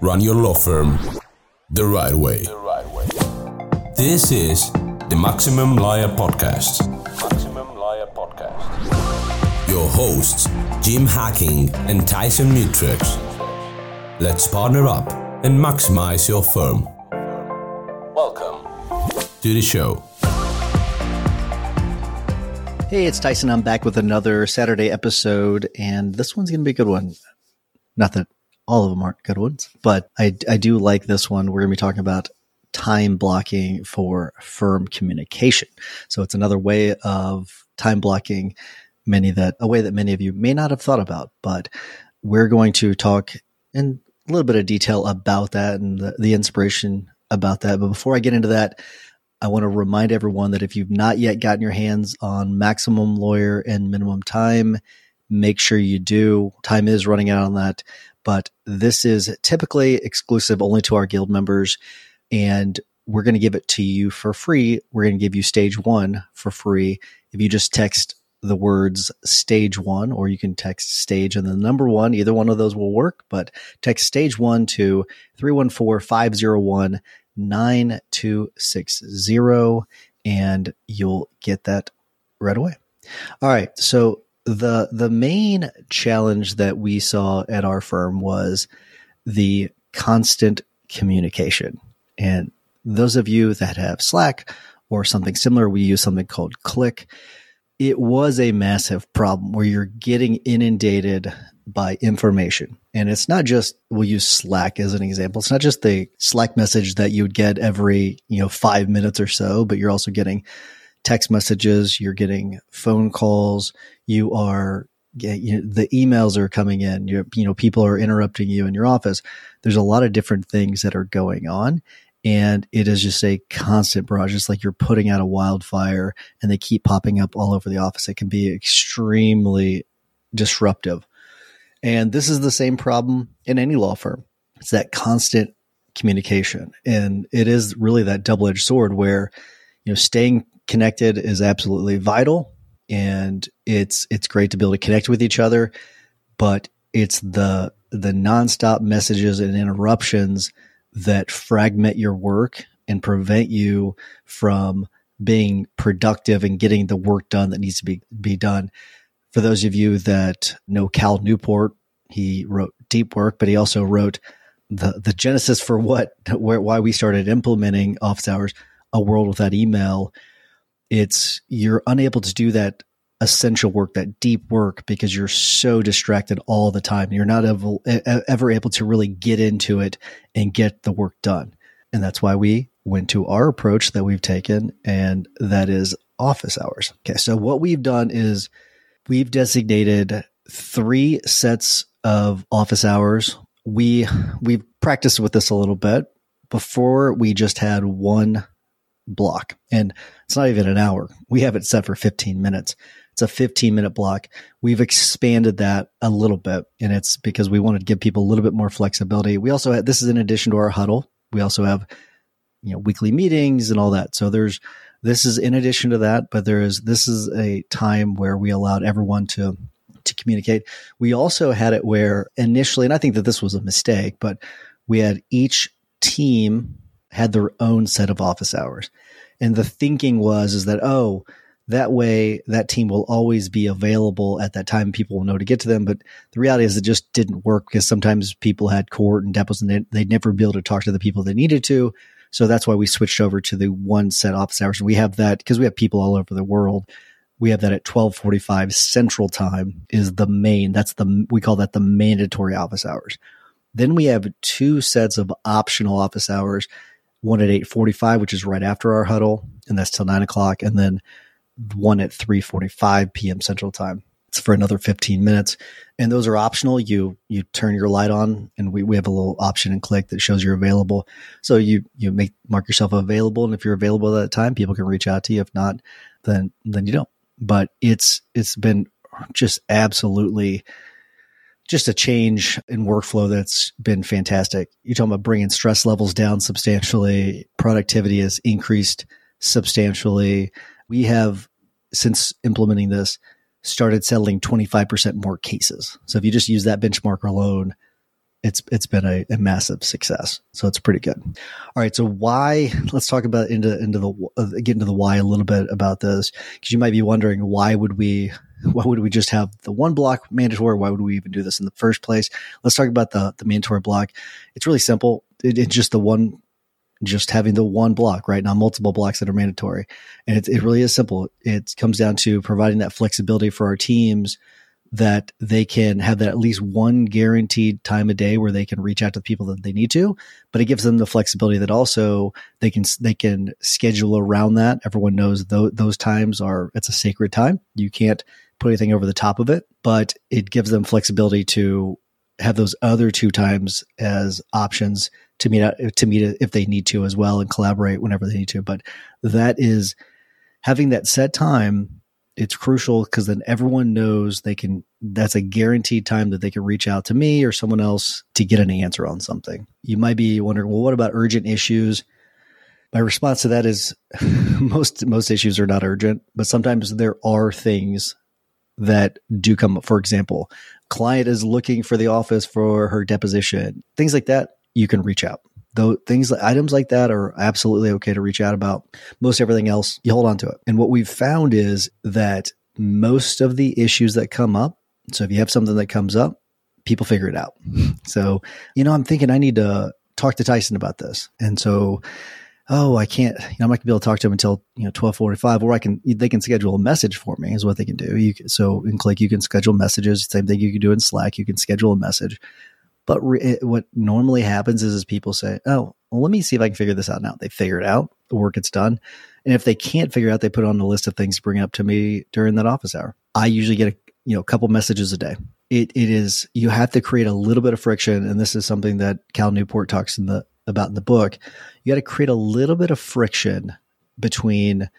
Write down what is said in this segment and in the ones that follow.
run your law firm the right way. This is the Maximum Lawyer Podcast. Maximum Lawyer Podcast. Your hosts, Jim Hacking and Tyson Mutrux. Let's partner up and maximize your firm. Welcome to the show. Hey, it's Tyson. I'm back with another Saturday episode, and this one's going to be a good one. Not that all of them aren't good ones, but I, I do like this one. We're going to be talking about time blocking for firm communication. So it's another way of time blocking many that a way that many of you may not have thought about, but we're going to talk in a little bit of detail about that and the, the inspiration about that. But before I get into that, I want to remind everyone that if you've not yet gotten your hands on Maximum Lawyer and Minimum Time, make sure you do. Time is running out on that, but this is typically exclusive only to our guild members and we're going to give it to you for free. We're going to give you stage one for free. If you just text the words stage one, or you can text stage and the number one, either one of those will work, but text stage one to 314 501 9260 and you'll get that right away. All right. So the the main challenge that we saw at our firm was the constant communication. And those of you that have Slack or something similar, we use something called Click. It was a massive problem where you're getting inundated by information. And it's not just, we'll use Slack as an example. It's not just the Slack message that you would get every, you know, five minutes or so, but you're also getting text messages, you're getting phone calls, you are you know, the emails are coming in, you you know, people are interrupting you in your office. There's a lot of different things that are going on. And it is just a constant barrage. It's like you're putting out a wildfire and they keep popping up all over the office. It can be extremely disruptive. And this is the same problem in any law firm. It's that constant communication. And it is really that double edged sword where, you know, staying connected is absolutely vital and it's it's great to be able to connect with each other but it's the the nonstop messages and interruptions that fragment your work and prevent you from being productive and getting the work done that needs to be be done. For those of you that know Cal Newport he wrote deep work but he also wrote the the genesis for what where why we started implementing office hours a world without email it's you're unable to do that essential work, that deep work, because you're so distracted all the time. You're not ever, ever able to really get into it and get the work done. And that's why we went to our approach that we've taken, and that is office hours. Okay. So what we've done is we've designated three sets of office hours. We, we've practiced with this a little bit. Before we just had one block. And it's not even an hour. We have it set for 15 minutes. It's a 15 minute block. We've expanded that a little bit, and it's because we wanted to give people a little bit more flexibility. We also have, this is in addition to our huddle. We also have, you know, weekly meetings and all that. So there's, this is in addition to that, but there is, this is a time where we allowed everyone to, to communicate. We also had it where initially, and I think that this was a mistake, but we had each team had their own set of office hours. And the thinking was is that oh, that way that team will always be available at that time. People will know to get to them. But the reality is it just didn't work because sometimes people had court and depos and they, they'd never be able to talk to the people they needed to. So that's why we switched over to the one set office hours. And we have that because we have people all over the world. We have that at 1245 central time is the main. That's the, we call that the mandatory office hours. Then we have two sets of optional office hours one at 8.45 which is right after our huddle and that's till 9 o'clock and then one at 3.45 p.m central time. It's for another 15 minutes and those are optional. You you turn your light on and we, we have a little option and click that shows you're available. So you you make mark yourself available and if you're available at that time people can reach out to you. If not then then you don't. But it's it's been just absolutely just a change in workflow that's been fantastic. You're talking about bringing stress levels down substantially. Productivity has increased substantially. We have, since implementing this, started settling 25% more cases. So if you just use that benchmark alone, it's it's been a, a, massive success. So it's pretty good. All right, so why? Let's talk about into into the uh, get into the why a little bit about this because you might be wondering why would we why would we just have the one block mandatory? Why would we even do this in the first place? Let's talk about the the mandatory block. It's really simple. It, it's just the one just having the one block, right? Not multiple blocks that are mandatory. And it, it really is simple. It comes down to providing that flexibility for our teams that they can have that at least one guaranteed time a day where they can reach out to the people that they need to but it gives them the flexibility that also they can they can schedule around that everyone knows th- those times are it's a sacred time you can't put anything over the top of it but it gives them flexibility to have those other two times as options to meet to meet if they need to as well and collaborate whenever they need to. But that is having that set time it's crucial because then everyone knows they can that's a guaranteed time that they can reach out to me or someone else to get an answer on something. You might be wondering well what about urgent issues? My response to that is most most issues are not urgent but sometimes there are things that do come up. For example client is looking for the office for her deposition things like that you can reach out. Though things items like that are absolutely okay to reach out about. Most everything else you hold on to it. And what we've found is that most of the issues that come up so if you have something that comes up people figure it out. So you know i'm thinking i need to talk to tyson about this. And so oh i can't you know i'm not to be able to talk to him until you know 1245 or i can they can schedule a message for me is what they can do you can, so in click you can schedule messages same thing you can do in slack you can schedule a message but re- what normally happens is, is people say, "Oh, well, let me see if I can figure this out now." They figure it out, the work gets done, and if they can't figure out, they put on the list of things to bring up to me during that office hour. I usually get a you know a couple messages a day. It it is you have to create a little bit of friction, and this is something that Cal Newport talks in the about in the book. You got to create a little bit of friction between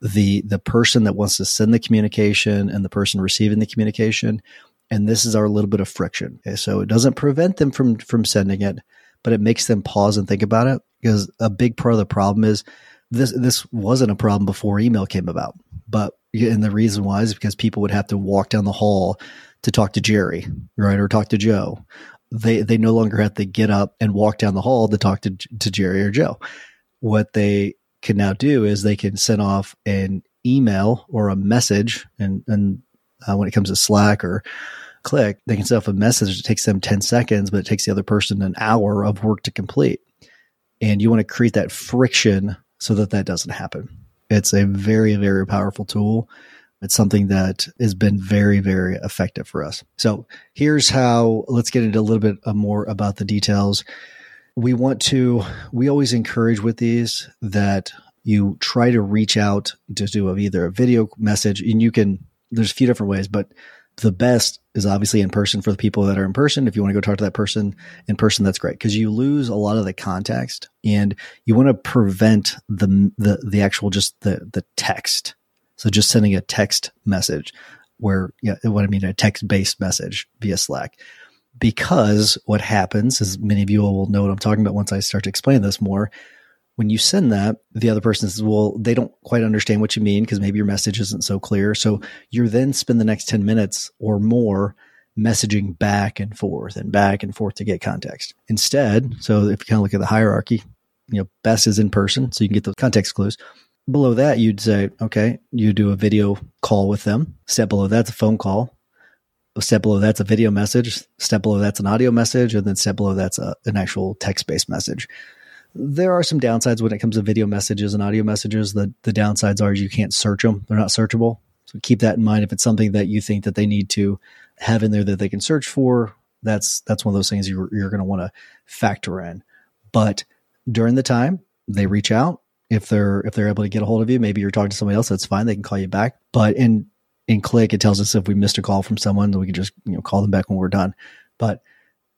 the the person that wants to send the communication and the person receiving the communication and this is our little bit of friction. Okay, so it doesn't prevent them from from sending it, but it makes them pause and think about it because a big part of the problem is this this wasn't a problem before email came about. But and the reason why is because people would have to walk down the hall to talk to Jerry, right, or talk to Joe. They they no longer have to get up and walk down the hall to talk to to Jerry or Joe. What they can now do is they can send off an email or a message, and and uh, when it comes to Slack or Click, they can send off a message. It takes them 10 seconds, but it takes the other person an hour of work to complete. And you want to create that friction so that that doesn't happen. It's a very, very powerful tool. It's something that has been very, very effective for us. So here's how, let's get into a little bit uh, more about the details. We want to, we always encourage with these that you try to reach out to do either a video message and you can there's a few different ways, but the best is obviously in person for the people that are in person. If you want to go talk to that person in person, that's great because you lose a lot of the context and you want to prevent the, the, the actual, just the, the text. So just sending a text message where, yeah, what I mean, a text based message via Slack. Because what happens is many of you will know what I'm talking about once I start to explain this more when you send that, the other person says, well, they don't quite understand what you mean because maybe your message isn't so clear. So you're then spend the next 10 minutes or more messaging back and forth and back and forth to get context. Instead, so if you kind of look at the hierarchy, you know, best is in person, so you can get the context clues. Below that, you'd say, okay, you do a video call with them. Step below that's a phone call. Step below that's a video message. Step below that's an audio message. And then step below that's a, an actual text based message there are some downsides when it comes to video messages and audio messages. The the downsides are you can't search them; they're not searchable. So keep that in mind. If it's something that you think that they need to have in there that they can search for, that's that's one of those things you're, you're going to want to factor in. But during the time they reach out, if they're if they're able to get a hold of you, maybe you're talking to somebody else. That's fine; they can call you back. But in in Click, it tells us if we missed a call from someone, we can just you know call them back when we're done. But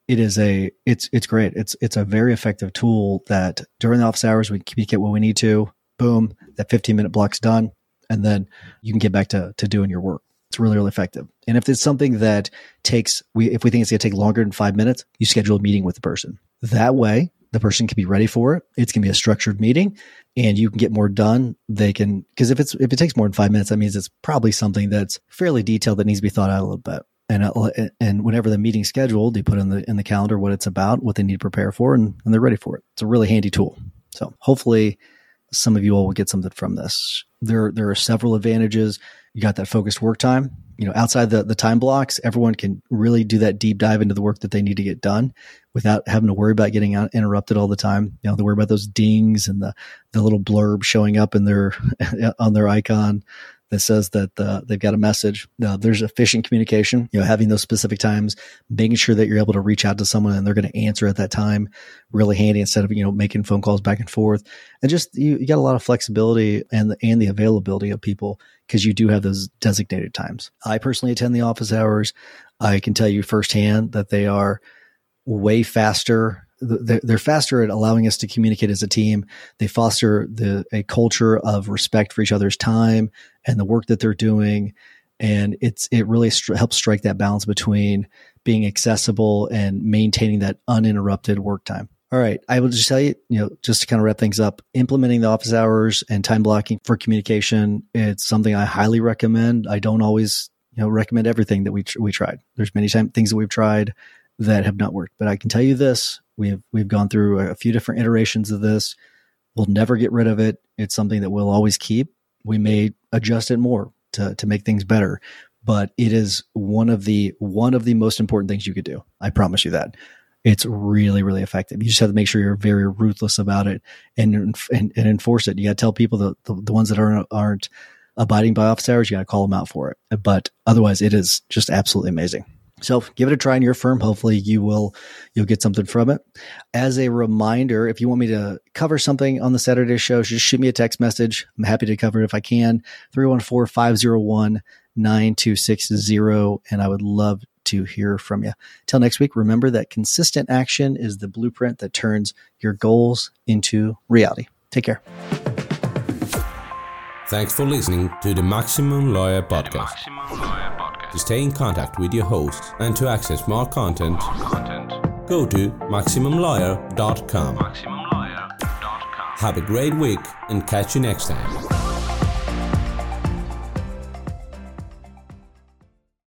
it is a it's it's great. It's it's a very effective tool that during the office hours we communicate what we need to. Boom, that 15 minute block's done, and then you can get back to to doing your work. It's really really effective. And if it's something that takes we if we think it's going to take longer than five minutes, you schedule a meeting with the person. That way, the person can be ready for it. It's going to be a structured meeting, and you can get more done. They can because if it's if it takes more than five minutes, that means it's probably something that's fairly detailed that needs to be thought out a little bit and uh, and whenever the meeting's scheduled, you put in the in the calendar what it's about, what they need to prepare for, and, and they're ready for it. It's a really handy tool. So hopefully, some of you all will get something from this. There there are several advantages. You got that focused work time. You know, outside the the time blocks, everyone can really do that deep dive into the work that they need to get done without having to worry about getting out, interrupted all the time. You know, they worry about those dings and the the little blurb showing up in their on their icon that says that uh, they've got a message. Uh, there's efficient communication, you know, having those specific times, making sure that you're able to reach out to someone and they're going to answer at that time, really handy instead of, you know, making phone calls back and forth. And just, you, you got a lot of flexibility and the, and the availability of people because you do have those designated times. I personally attend the office hours. I can tell you firsthand that they are way faster they're faster at allowing us to communicate as a team. They foster the a culture of respect for each other's time and the work that they're doing, and it's it really st- helps strike that balance between being accessible and maintaining that uninterrupted work time. All right, I will just tell you, you know, just to kind of wrap things up, implementing the office hours and time blocking for communication, it's something I highly recommend. I don't always, you know, recommend everything that we tr- we tried. There's many time things that we've tried that have not worked, but I can tell you this: We've we've gone through a few different iterations of this. We'll never get rid of it. It's something that we'll always keep. We may adjust it more to to make things better, but it is one of the one of the most important things you could do. I promise you that. It's really really effective. You just have to make sure you're very ruthless about it and and, and enforce it. You got to tell people the, the the ones that aren't aren't abiding by office hours, you got to call them out for it. But otherwise, it is just absolutely amazing. So give it a try in your firm. Hopefully you will, you'll get something from it. As a reminder, if you want me to cover something on the Saturday show, just shoot me a text message. I'm happy to cover it if I can. 314-501-9260. And I would love to hear from you. Till next week, remember that consistent action is the blueprint that turns your goals into reality. Take care. Thanks for listening to the Maximum Lawyer Podcast. To stay in contact with your host and to access more content, more content. go to MaximumLawyer.com. MaximumLawyer.com. Have a great week and catch you next time.